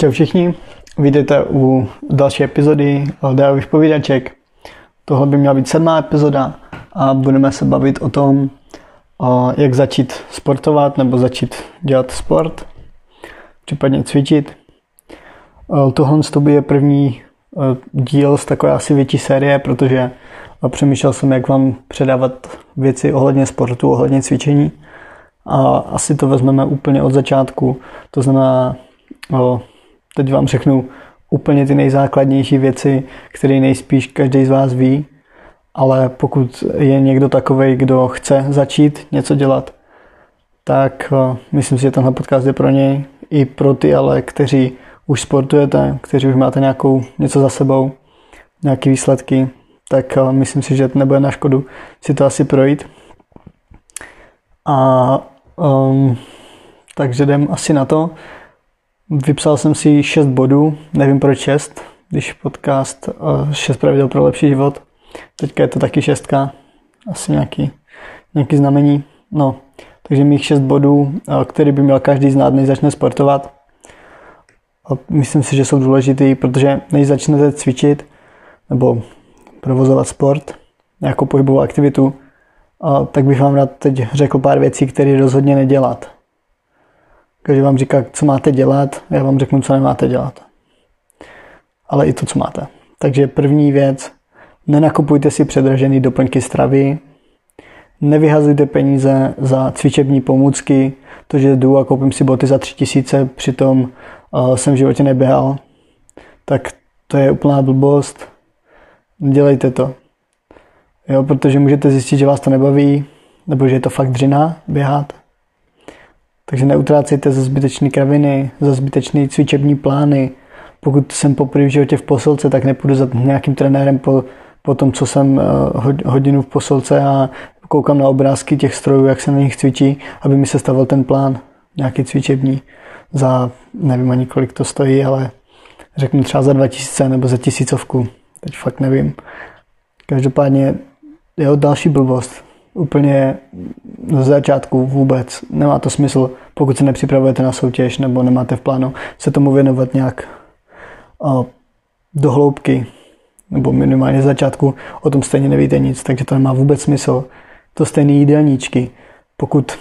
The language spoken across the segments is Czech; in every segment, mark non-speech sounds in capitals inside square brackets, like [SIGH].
Čau všichni, vítejte u další epizody Dajových povídaček. Tohle by měla být sedmá epizoda a budeme se bavit o tom, jak začít sportovat nebo začít dělat sport, případně cvičit. Tohle to je první díl z takové asi větší série, protože přemýšlel jsem, jak vám předávat věci ohledně sportu, ohledně cvičení. A asi to vezmeme úplně od začátku. To znamená, teď vám řeknu úplně ty nejzákladnější věci, které nejspíš každý z vás ví, ale pokud je někdo takový, kdo chce začít něco dělat, tak myslím si, že tenhle podcast je pro něj i pro ty, ale kteří už sportujete, kteří už máte nějakou něco za sebou, nějaké výsledky, tak myslím si, že to nebude na škodu si to asi projít. A um, takže jdem asi na to. Vypsal jsem si 6 bodů, nevím proč 6, když podcast 6 uh, pravidel pro lepší život. Teďka je to taky šestka, asi nějaký, nějaký znamení. No, takže mých 6 bodů, uh, který by měl každý znát, než začne sportovat. Myslím si, že jsou důležitý, protože než začnete cvičit nebo provozovat sport, nějakou pohybovou aktivitu, tak bych vám rád teď řekl pár věcí, které rozhodně nedělat. Každý vám říká, co máte dělat, já vám řeknu, co nemáte dělat. Ale i to, co máte. Takže první věc, nenakupujte si předražený doplňky stravy, nevyhazujte peníze za cvičební pomůcky, to, že jdu a koupím si boty za tři tisíce, přitom uh, jsem v životě neběhal, tak to je úplná blbost. Nedělejte to. Jo, protože můžete zjistit, že vás to nebaví, nebo že je to fakt dřina běhat. Takže neutrácejte za zbytečné kraviny, za zbytečné cvičební plány. Pokud jsem poprvé v životě v posilce, tak nepůjdu za nějakým trenérem po, po tom, co jsem eh, hodinu v posilce a koukám na obrázky těch strojů, jak se na nich cvičí, aby mi se stavil ten plán, nějaký cvičební. Za, nevím ani kolik to stojí, ale řeknu třeba za 2000 nebo za tisícovku. Teď fakt nevím. Každopádně jo, další blbost. Úplně z začátku vůbec. Nemá to smysl, pokud se nepřipravujete na soutěž nebo nemáte v plánu se tomu věnovat nějak do hloubky nebo minimálně z začátku o tom stejně nevíte nic, takže to nemá vůbec smysl. To stejný jídelníčky. Pokud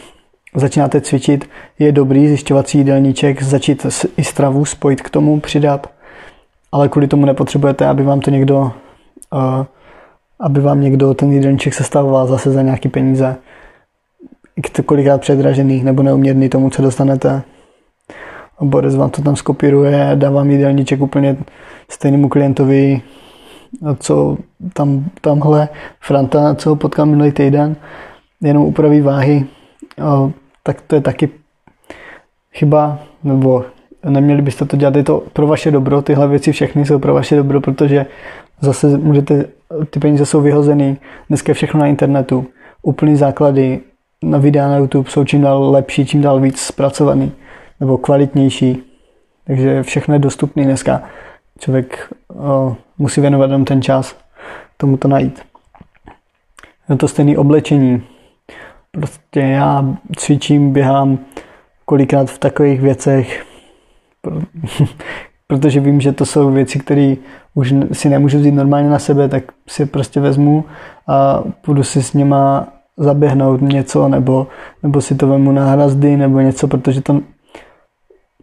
začínáte cvičit, je dobrý zjišťovat si jídelníček, začít i stravu spojit k tomu, přidat, ale kvůli tomu nepotřebujete, aby vám to někdo uh, aby vám někdo ten jídelníček sestavoval zase za nějaký peníze, kolikrát předražený nebo neuměrný tomu, co dostanete. A Boris vám to tam skopíruje, dá vám jídelníček úplně stejnému klientovi, co tam, tamhle Franta, co ho potkal minulý týden, jenom upraví váhy, a, tak to je taky chyba, nebo neměli byste to dělat, je to pro vaše dobro, tyhle věci všechny jsou pro vaše dobro, protože zase můžete, ty peníze jsou vyhozený, dneska je všechno na internetu, úplný základy na videa na YouTube jsou čím dál lepší, čím dál víc zpracovaný, nebo kvalitnější, takže všechno je dostupné dneska. Člověk o, musí věnovat jenom ten čas tomu to najít. Je to stejné oblečení. Prostě já cvičím, běhám kolikrát v takových věcech, protože vím, že to jsou věci, které už si nemůžu vzít normálně na sebe, tak si prostě vezmu a půjdu si s něma zaběhnout něco, nebo, nebo si to vemu na hrazdy, nebo něco, protože to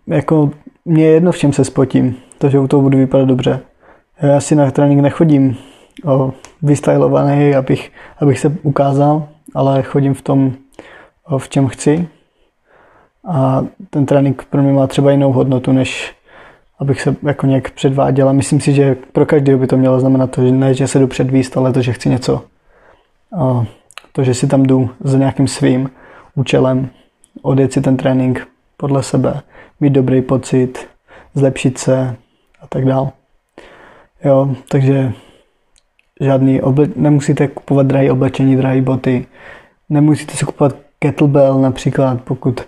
jako mě je jedno, v čem se spotím, to, že u toho budu vypadat dobře. Já si na trénink nechodím o, vystylovaný, abych, abych se ukázal, ale chodím v tom, o, v čem chci. A ten trénink pro mě má třeba jinou hodnotu, než abych se jako nějak předváděl. A myslím si, že pro každého by to mělo znamenat to, že ne, že se jdu předvíst, ale to, že chci něco. A to, že si tam jdu za nějakým svým účelem, odjet si ten trénink podle sebe, mít dobrý pocit, zlepšit se a tak dál. Jo, takže žádný oble- nemusíte kupovat drahé oblečení, drahé boty, nemusíte si kupovat kettlebell například, pokud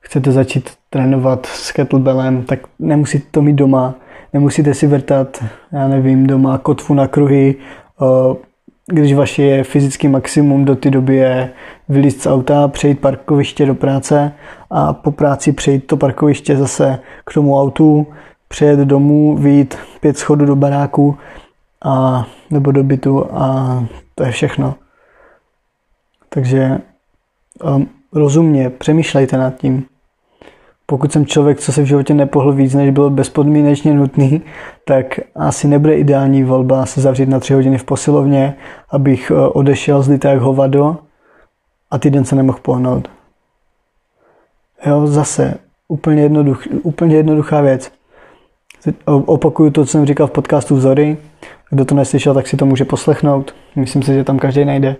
chcete začít trénovat s kettlebellem, tak nemusíte to mít doma, nemusíte si vrtat, já nevím, doma kotvu na kruhy, když vaše je fyzický maximum do té doby je vylízt z auta, přejít parkoviště do práce a po práci přejít to parkoviště zase k tomu autu, přejet domů, vyjít pět schodů do baráku a, nebo do bytu a to je všechno. Takže um, rozumně přemýšlejte nad tím. Pokud jsem člověk, co se v životě nepohl víc, než bylo bezpodmínečně nutný, tak asi nebude ideální volba se zavřít na tři hodiny v posilovně, abych uh, odešel z jak hovado a týden se nemohl pohnout. Jo, zase úplně, jednoduch, úplně jednoduchá věc. Opakuju to, co jsem říkal v podcastu Vzory. Kdo to neslyšel, tak si to může poslechnout. Myslím si, že tam každý najde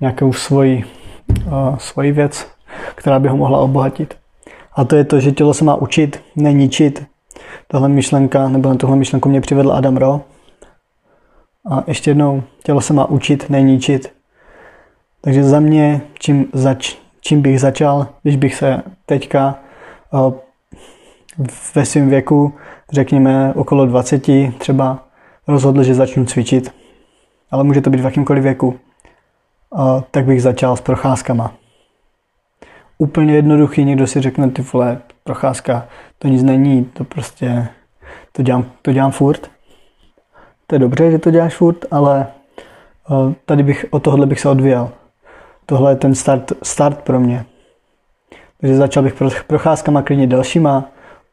nějakou svoji, uh, svoji věc, která by ho mohla obohatit. A to je to, že tělo se má učit, neničit. Tahle myšlenka, nebo na tuhle myšlenku mě přivedl Adam Ro. A ještě jednou, tělo se má učit, neničit. Takže za mě, čím, zač, čím bych začal, když bych se teďka uh, ve svém věku, řekněme okolo 20, třeba rozhodl, že začnu cvičit, ale může to být v jakýmkoliv věku, uh, tak bych začal s procházkama. Úplně jednoduchý, někdo si řekne, ty vole, procházka, to nic není, to prostě, to dělám, to dělám furt. To je dobře, že to děláš furt, ale uh, tady bych, od tohohle bych se odvíjel. Tohle je ten start, start pro mě. Takže začal bych procházkama klidně dalšíma,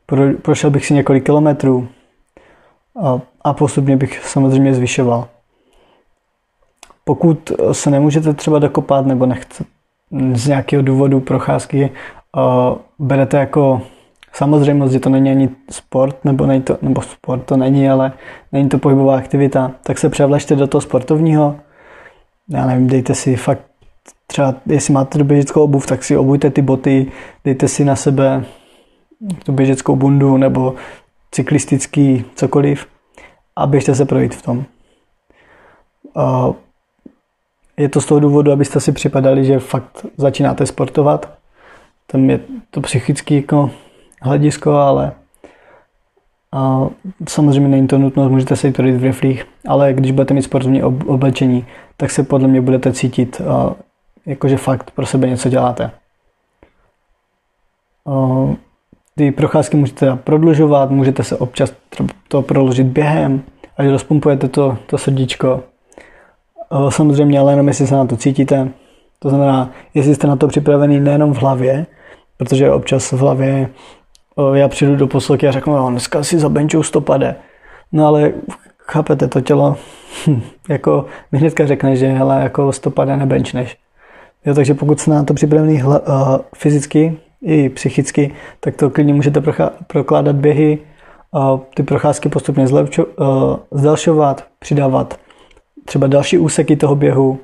pro, prošel bych si několik kilometrů a, a postupně bych samozřejmě zvyšoval. Pokud se nemůžete třeba dokopat nebo nechce z nějakého důvodu procházky, uh, berete jako samozřejmost, že to není ani sport, nebo, není to, nebo sport to není, ale není to pohybová aktivita, tak se převležte do toho sportovního. Já nevím, dejte si fakt třeba, jestli máte do běžeckou obuv, tak si obujte ty boty, dejte si na sebe tu běžeckou bundu nebo cyklistický cokoliv a běžte se projít v tom. Je to z toho důvodu, abyste si připadali, že fakt začínáte sportovat. Tam je to psychické jako hledisko, ale a samozřejmě není to nutnost, můžete se jít v riflích, ale když budete mít sportovní oblečení, tak se podle mě budete cítit, jakože fakt pro sebe něco děláte ty procházky můžete prodlužovat, můžete se občas to proložit během, až rozpumpujete to, to srdíčko. Samozřejmě ale jenom jestli se na to cítíte. To znamená, jestli jste na to připravený nejenom v hlavě, protože občas v hlavě já přijdu do posloky a řeknu, no, dneska si za benčou stopade. No ale chápete, to tělo hm, jako mi hnedka řekne, že hele, jako stopade nebenčneš. Jo, takže pokud jste na to připravený hla, uh, fyzicky, i psychicky, tak to klidně můžete prokládat běhy, ty procházky postupně zlepčo, zdelšovat, přidávat třeba další úseky toho běhu.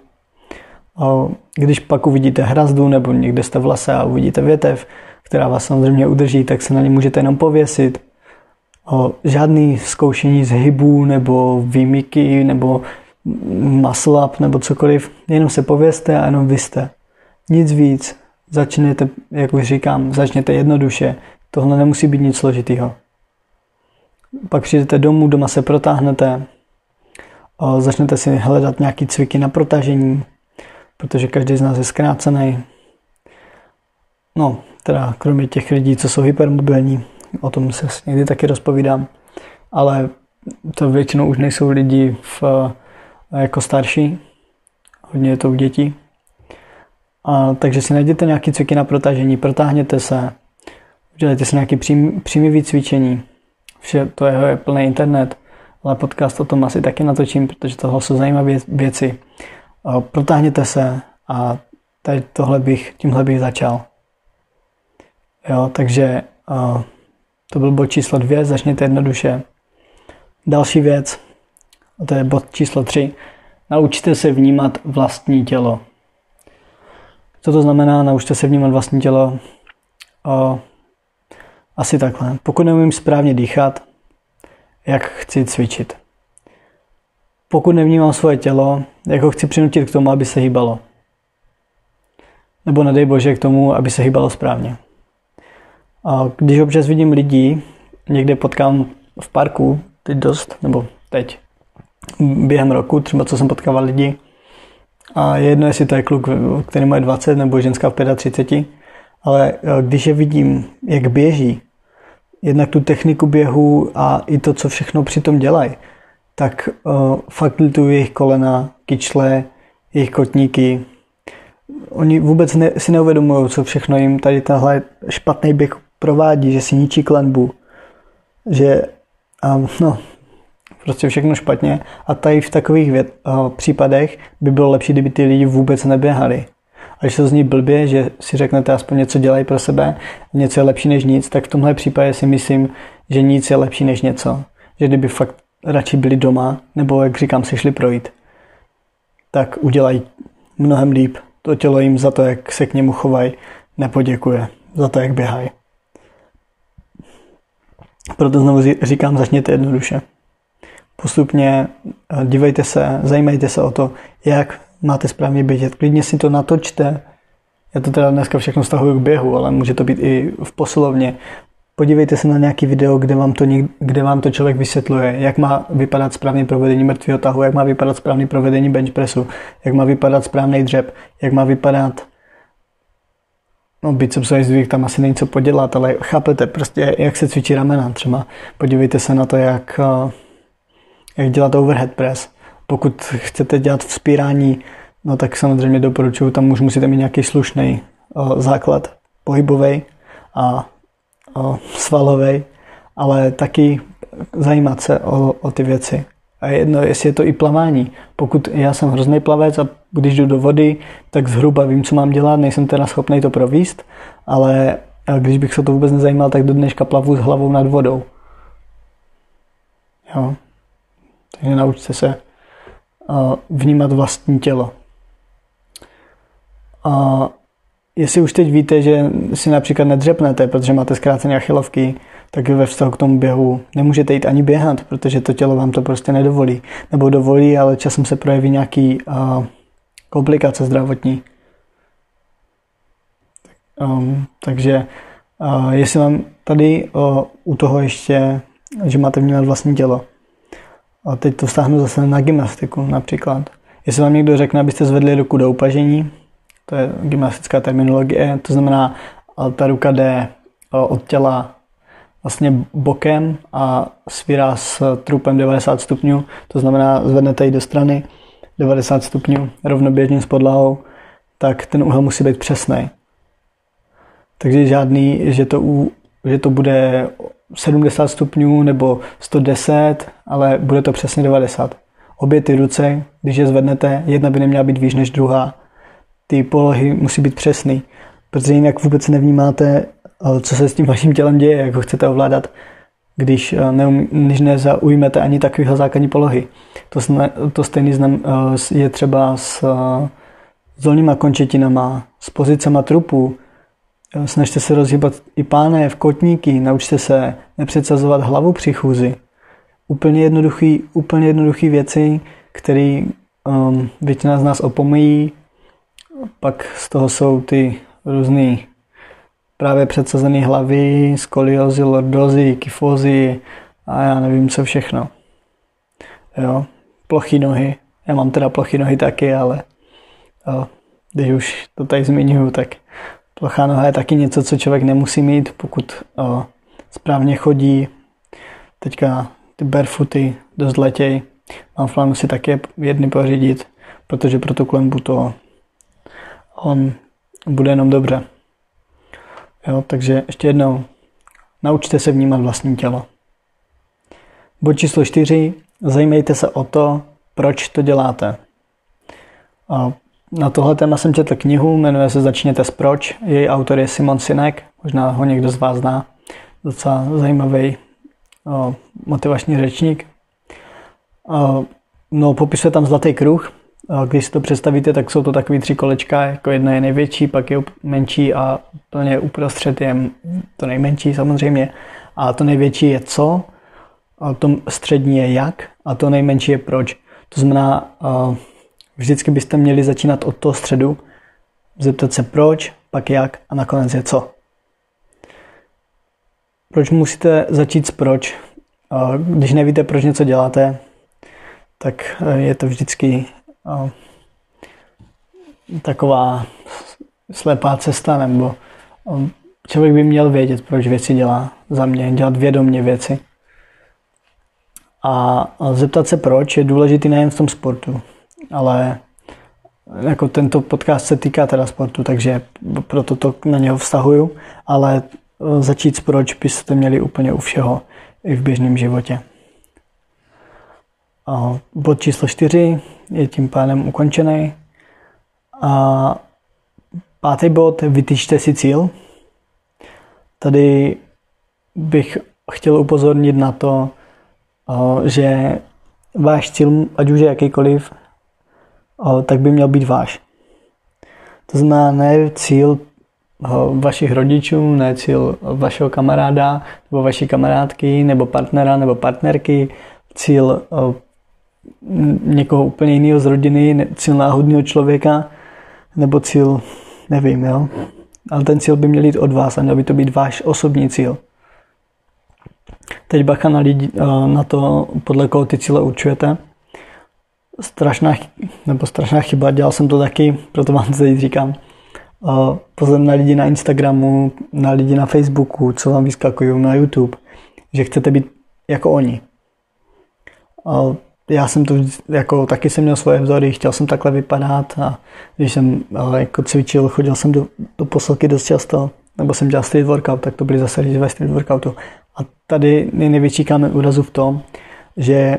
Když pak uvidíte hrazdu nebo někde jste v lese a uvidíte větev, která vás samozřejmě udrží, tak se na ně můžete jenom pověsit. Žádný zkoušení zhybů nebo výmyky nebo muscle up nebo cokoliv. Jenom se pověste a jenom vy jste. Nic víc. Začněte, jak už říkám, začněte jednoduše. Tohle nemusí být nic složitého. Pak přijdete domů, doma se protáhnete, začnete si hledat nějaký cviky na protažení, protože každý z nás je zkrácený. No, teda kromě těch lidí, co jsou hypermobilní, o tom se někdy taky rozpovídám, ale to většinou už nejsou lidi v, jako starší, hodně je to u dětí. A, takže si najděte nějaké cviky na protažení, protáhněte se, udělejte si nějaké přím, přímivý cvičení. Vše to je, je plný internet, ale podcast o tom asi taky natočím, protože tohle jsou zajímavé věci. Protáhněte se a tady tohle bych, tímhle bych začal. Jo, takže to byl bod číslo dvě, začněte jednoduše. Další věc, a to je bod číslo tři, naučte se vnímat vlastní tělo. Co to znamená? Naučte se vnímat vlastní tělo. O, asi takhle. Pokud neumím správně dýchat, jak chci cvičit. Pokud nevnímám svoje tělo, jak ho chci přinutit k tomu, aby se hýbalo. Nebo nedej bože k tomu, aby se hýbalo správně. A když občas vidím lidi, někde potkám v parku, teď dost, nebo teď, během roku, třeba co jsem potkával lidi, a je jedno, jestli to je kluk, který má 20 nebo ženská v 35, ale eh, když je vidím, jak běží, jednak tu techniku běhu a i to, co všechno přitom dělají, tak uh, fakt lituju jejich kolena, kyčle, jejich kotníky. Oni vůbec ne, si neuvědomují, co všechno jim tady tenhle špatný běh provádí, že si ničí klenbu, že um, no, prostě všechno špatně. A tady v takových věd, uh, případech by bylo lepší, kdyby ty lidi vůbec neběhali. A když se zní blbě, že si řeknete aspoň něco dělají pro sebe, něco je lepší než nic, tak v tomhle případě si myslím, že nic je lepší než něco. Že kdyby fakt radši byli doma, nebo jak říkám, si šli projít, tak udělají mnohem líp. To tělo jim za to, jak se k němu chovají, nepoděkuje. Za to, jak běhají. Proto znovu říkám, začněte jednoduše. Postupně eh, dívejte se, zajímejte se o to, jak máte správně běžet. Klidně si to natočte. Já to teda dneska všechno stahuju k běhu, ale může to být i v posilovně. Podívejte se na nějaký video, kde vám, to, kde vám to člověk vysvětluje, jak má vypadat správné provedení mrtvého tahu, jak má vypadat správné provedení bench pressu, jak má vypadat správný dřep, jak má vypadat no bicepsový zvyk, tam asi není co podělat, ale chápete prostě, jak se cvičí ramena třeba. Podívejte se na to, jak, eh, jak dělat overhead press. Pokud chcete dělat vzpírání, no tak samozřejmě doporučuji, tam už musíte mít nějaký slušný eh, základ pohybový a svalový, ale taky zajímat se o, o ty věci. A jedno, jestli je to i plavání. Pokud já jsem hrozný plavec a když jdu do vody, tak zhruba vím, co mám dělat, nejsem teda schopný to províst, ale když bych se to vůbec nezajímal, tak do dneška plavu s hlavou nad vodou. Jo. Takže naučte se vnímat vlastní tělo. A jestli už teď víte, že si například nedřepnete, protože máte zkrácené achilovky, tak ve vztahu k tomu běhu nemůžete jít ani běhat, protože to tělo vám to prostě nedovolí. Nebo dovolí, ale časem se projeví nějaký uh, komplikace zdravotní. Um, takže uh, jestli vám tady uh, u toho ještě, že máte vnímat vlastní tělo. A teď to vztáhnu zase na gymnastiku například. Jestli vám někdo řekne, abyste zvedli ruku do upažení, to je gymnastická terminologie, to znamená, ta ruka jde od těla vlastně bokem a svírá s trupem 90 stupňů, to znamená zvednete ji do strany 90 stupňů rovnoběžně s podlahou, tak ten úhel musí být přesný. Takže žádný, že to, u, že to bude 70 stupňů nebo 110, ale bude to přesně 90. Obě ty ruce, když je zvednete, jedna by neměla být výš než druhá ty polohy musí být přesný, protože jinak vůbec nevnímáte, eh, co se s tím vaším tělem děje, jak ho chcete ovládat, když, eh, neum, když nezaujmete ani takového základní polohy. To, to stejný znam, eh, je třeba s, dolníma končetinama, s pozicema trupu. Snažte se rozhýbat i pánev, kotníky, naučte se nepředsazovat hlavu při chůzi. Úplně jednoduchý, úplně jednoduchý věci, které um, většina z nás opomíjí, pak z toho jsou ty různé právě předsazené hlavy, skoliozy, lordozy, kyfozy a já nevím co všechno. Jo, plochý nohy. Já mám teda plochy nohy taky, ale jo, když už to tady zmiňuju, tak plochá noha je taky něco, co člověk nemusí mít, pokud jo, správně chodí. Teďka ty barefooty dost letěj. Mám v plánu si také jedny pořídit, protože pro tu klembu to on bude jenom dobře. Jo, takže ještě jednou, naučte se vnímat vlastní tělo. Bod číslo čtyři, zajímejte se o to, proč to děláte. Na tohle téma jsem četl knihu, jmenuje se Začněte s proč. Její autor je Simon Sinek, možná ho někdo z vás zná. Docela zajímavý o, motivační řečník. O, no, popisuje tam zlatý kruh, když si to představíte, tak jsou to takový tři kolečka, jako jedna je největší, pak je menší a plně uprostřed je to nejmenší samozřejmě. A to největší je co, a to střední je jak a to nejmenší je proč. To znamená, vždycky byste měli začínat od toho středu, zeptat se proč, pak jak a nakonec je co. Proč musíte začít s proč? Když nevíte, proč něco děláte, tak je to vždycky taková slepá cesta, nebo člověk by měl vědět, proč věci dělá. za mě, dělat vědomně věci. A zeptat se proč je důležitý nejen v tom sportu, ale jako tento podcast se týká teda sportu, takže proto to na něho vztahuju, ale e, začít s proč byste měli úplně u všeho i v běžném životě. A bod číslo čtyři je tím pádem ukončený. A pátý bod, vytýčte si cíl. Tady bych chtěl upozornit na to, že váš cíl, ať už je jakýkoliv, tak by měl být váš. To znamená ne cíl vašich rodičů, ne cíl vašeho kamaráda, nebo vaší kamarádky, nebo partnera, nebo partnerky, cíl někoho úplně jiného z rodiny, cíl náhodného člověka, nebo cíl, nevím, jo. Ale ten cíl by měl jít od vás a měl by to být váš osobní cíl. Teď bacha na, lidi, na to, podle koho ty cíle určujete. Strašná, nebo strašná chyba, dělal jsem to taky, proto vám to teď říkám. Pozor na lidi na Instagramu, na lidi na Facebooku, co vám vyskakují na YouTube, že chcete být jako oni já jsem to jako taky jsem měl svoje vzory, chtěl jsem takhle vypadat a když jsem jako cvičil, chodil jsem do, do posilky dost často, nebo jsem dělal street workout, tak to byly zase lidi ve street workoutu. A tady největší kámen úrazu v tom, že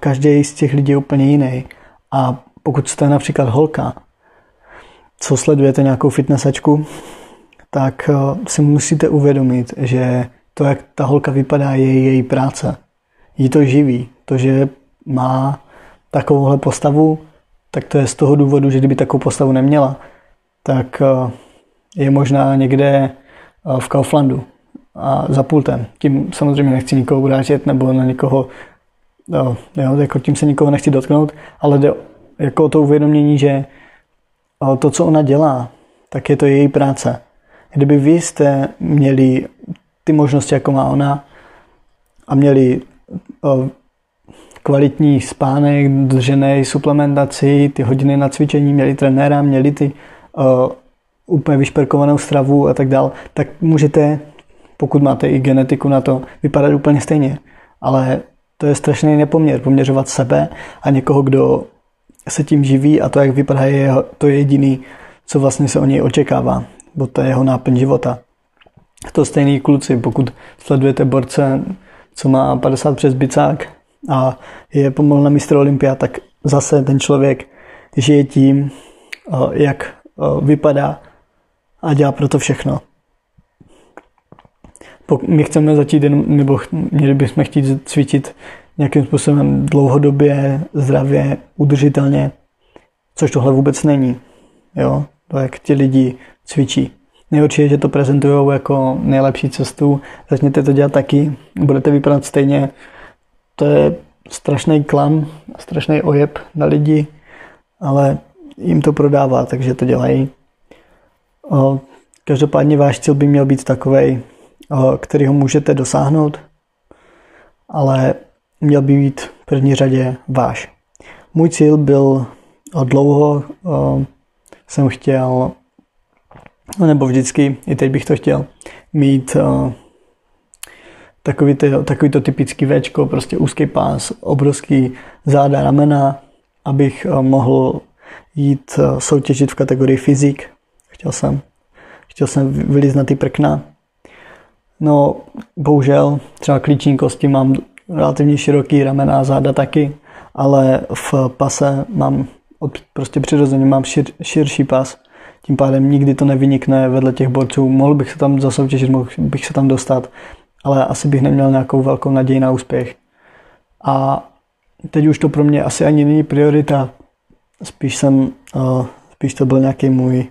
každý z těch lidí je úplně jiný. A pokud jste například holka, co sledujete nějakou fitnessačku, tak si musíte uvědomit, že to, jak ta holka vypadá, je její práce. Jí to živí. To, že má takovouhle postavu, tak to je z toho důvodu, že kdyby takovou postavu neměla, tak eh, je možná někde eh, v Kauflandu a za pultem. Tím samozřejmě nechci nikoho urážet nebo na někoho, eh, jo, jako tím se nikoho nechci dotknout, ale jde jako o to uvědomění, že to, co ona dělá, tak je to její práce. Kdyby vy jste měli ty možnosti, jako má ona, a měli kvalitní spánek, držený suplementaci, ty hodiny na cvičení, měli trenéra, měli ty uh, úplně vyšperkovanou stravu a tak dál, tak můžete, pokud máte i genetiku na to, vypadat úplně stejně. Ale to je strašný nepoměr, poměřovat sebe a někoho, kdo se tím živí a to, jak vypadá, je to jediný, co vlastně se o něj očekává, bo to je jeho náplň života. To stejný kluci, pokud sledujete borce, co má 50 přes bicák, a je pomalu na mistr Olympia, tak zase ten člověk žije tím, jak vypadá a dělá pro to všechno. My chceme začít jen, nebo měli bychom chtít cvičit nějakým způsobem dlouhodobě, zdravě, udržitelně, což tohle vůbec není. Jo? To, jak ti lidi cvičí. Nejhorší je, že to prezentují jako nejlepší cestu. Začněte to dělat taky, budete vypadat stejně, to je strašný klam, strašný ojeb na lidi, ale jim to prodává, takže to dělají. Každopádně váš cíl by měl být takový, který ho můžete dosáhnout, ale měl by být v první řadě váš. Můj cíl byl dlouho, jsem chtěl, nebo vždycky, i teď bych to chtěl, mít takový to, takový to typický Včko, prostě úzký pás, obrovský záda, ramena, abych eh, mohl jít eh, soutěžit v kategorii fyzik. Chtěl jsem, chtěl jsem vylít na ty prkna. No, bohužel, třeba klíční kosti mám relativně široký ramena a záda taky, ale v pase mám prostě přirozeně mám šir, širší pas. Tím pádem nikdy to nevynikne vedle těch borců. Mohl bych se tam zasoutěžit, mohl bych se tam dostat, ale asi bych neměl nějakou velkou naději na úspěch. A teď už to pro mě asi ani není priorita. Spíš jsem, uh, spíš to byl nějaký můj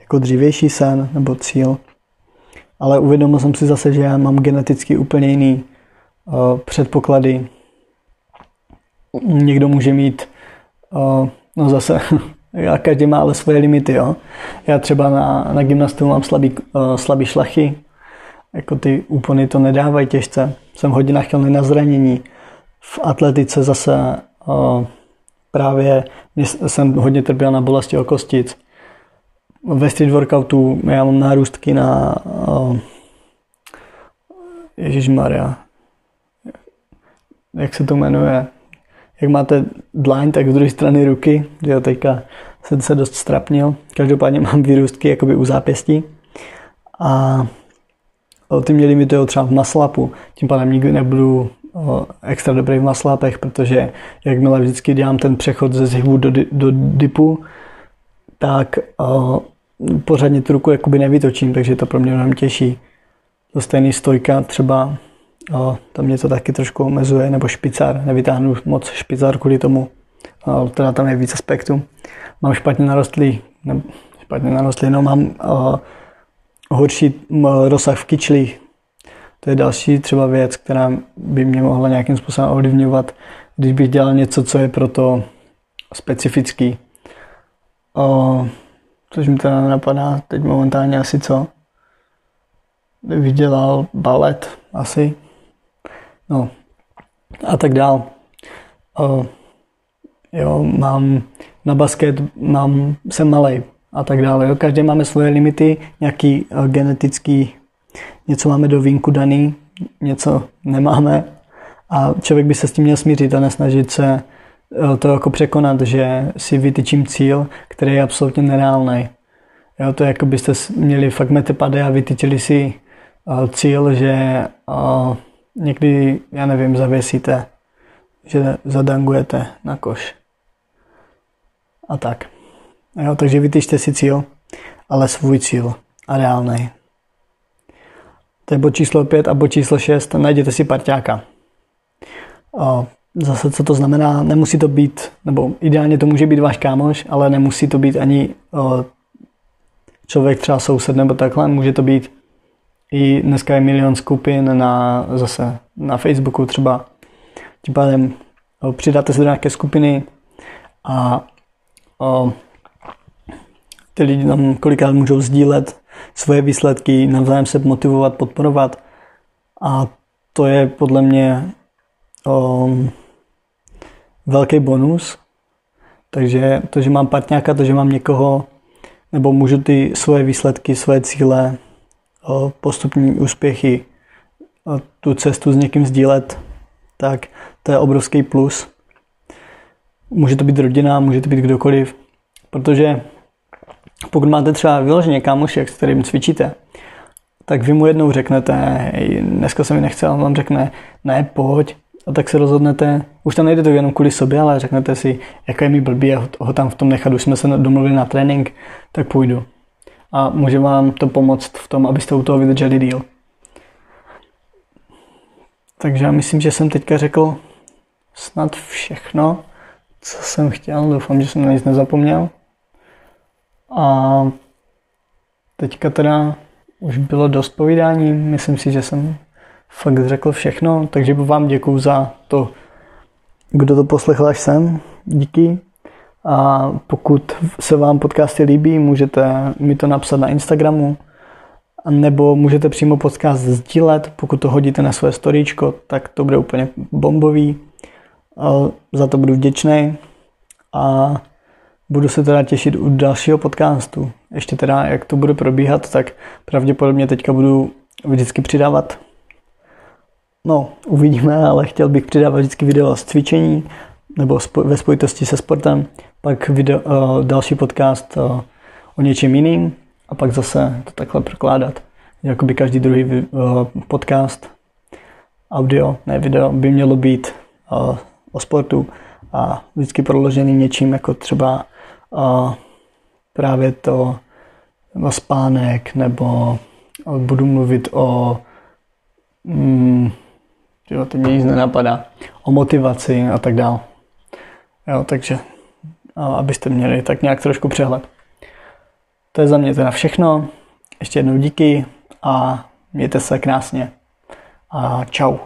jako dřívější sen nebo cíl. Ale uvědomil jsem si zase, že já mám geneticky úplně jiný uh, předpoklady. Někdo může mít, uh, no zase, [LAUGHS] a každý má ale svoje limity. Jo? Já třeba na, na gymnastu mám slabý, uh, slabý šlachy, jako ty úpony to nedávají těžce. Jsem hodně nachylný na zranění. V atletice zase o, právě jsem hodně trpěl na bolesti o kostic. Ve street workoutu já mám nárůstky na o, Ježíš Maria. Jak se to jmenuje? Jak máte dlaň, tak z druhé strany ruky. Jo, teďka jsem se dost strapnil. Každopádně [LAUGHS] mám vyrůstky jakoby u zápěstí. A ty mě limitují třeba v maslapu. Tím pádem nikdy nebudu extra dobrý v maslapech, protože jakmile vždycky dělám ten přechod ze zhybu do, do dipu, tak pořádně tu ruku jakoby nevytočím, takže to pro mě mnohem těžší. To stejný stojka třeba, o, tam mě to taky trošku omezuje, nebo špicár, nevytáhnu moc špicár kvůli tomu, o, teda tam je víc aspektů. Mám špatně narostlý, ne, špatně narostlý, no mám o, horší rozsah v kyčlích. To je další třeba věc, která by mě mohla nějakým způsobem ovlivňovat, když bych dělal něco, co je pro to specifický. O, což mi teda napadá teď momentálně asi co. Vydělal balet asi. No a tak dál. O, jo, mám na basket, mám, jsem malý a tak dále. Jo. Každý máme svoje limity, nějaký uh, genetický, něco máme do vínku daný, něco nemáme a člověk by se s tím měl smířit a nesnažit se uh, to jako překonat, že si vytyčím cíl, který je absolutně nereálný. Jo, to je jako byste měli fakt metepady a vytyčili si uh, cíl, že uh, někdy, já nevím, zavěsíte, že zadangujete na koš. A tak. Jo, takže vytyčte si cíl, ale svůj cíl a reálný. To je bod číslo 5 a bod číslo 6. Najděte si parťáka. O, zase, co to znamená, nemusí to být, nebo ideálně to může být váš kámoš, ale nemusí to být ani o, člověk třeba soused nebo takhle. Může to být i dneska je milion skupin na, zase na Facebooku třeba. Tím pádem o, přidáte se do nějaké skupiny a o, ty lidi tam kolikrát můžou sdílet svoje výsledky, navzájem se motivovat, podporovat. A to je podle mě um, velký bonus. Takže to, že mám partňáka, to, že mám někoho, nebo můžu ty svoje výsledky, svoje cíle, postupní úspěchy, tu cestu s někým sdílet, tak to je obrovský plus. Může to být rodina, může to být kdokoliv, protože pokud máte třeba vyloženě kámošek, s kterým cvičíte, tak vy mu jednou řeknete, hej, dneska se mi nechce, on vám řekne, ne, pojď, a tak se rozhodnete, už tam nejde to jenom kvůli sobě, ale řeknete si, jaké je mi blbý a ho tam v tom nechat, už jsme se domluvili na trénink, tak půjdu. A může vám to pomoct v tom, abyste u toho vydrželi díl. Takže já myslím, že jsem teďka řekl snad všechno, co jsem chtěl. Doufám, že jsem na nic nezapomněl. A teďka teda už bylo dost povídání, myslím si, že jsem fakt řekl všechno, takže vám děkuju za to, kdo to poslechl až sem. Díky. A pokud se vám podcasty líbí, můžete mi to napsat na Instagramu, nebo můžete přímo podcast sdílet, pokud to hodíte na své storíčko, tak to bude úplně bombový. Za to budu vděčný. A Budu se teda těšit u dalšího podcastu. Ještě teda, jak to bude probíhat, tak pravděpodobně teďka budu vždycky přidávat No, uvidíme, ale chtěl bych přidávat vždycky video z cvičení nebo ve spojitosti se sportem, pak video, uh, další podcast uh, o něčem jiným a pak zase to takhle prokládat. Jakoby každý druhý uh, podcast, audio, ne video, by mělo být o sportu a vždycky proložený něčím jako třeba právě to na spánek, nebo budu mluvit o mm, jo, teď mě nic nenapadá, o motivaci a tak dále. Jo, takže abyste měli tak nějak trošku přehled. To je za mě teda všechno. Ještě jednou díky a mějte se krásně. A čau.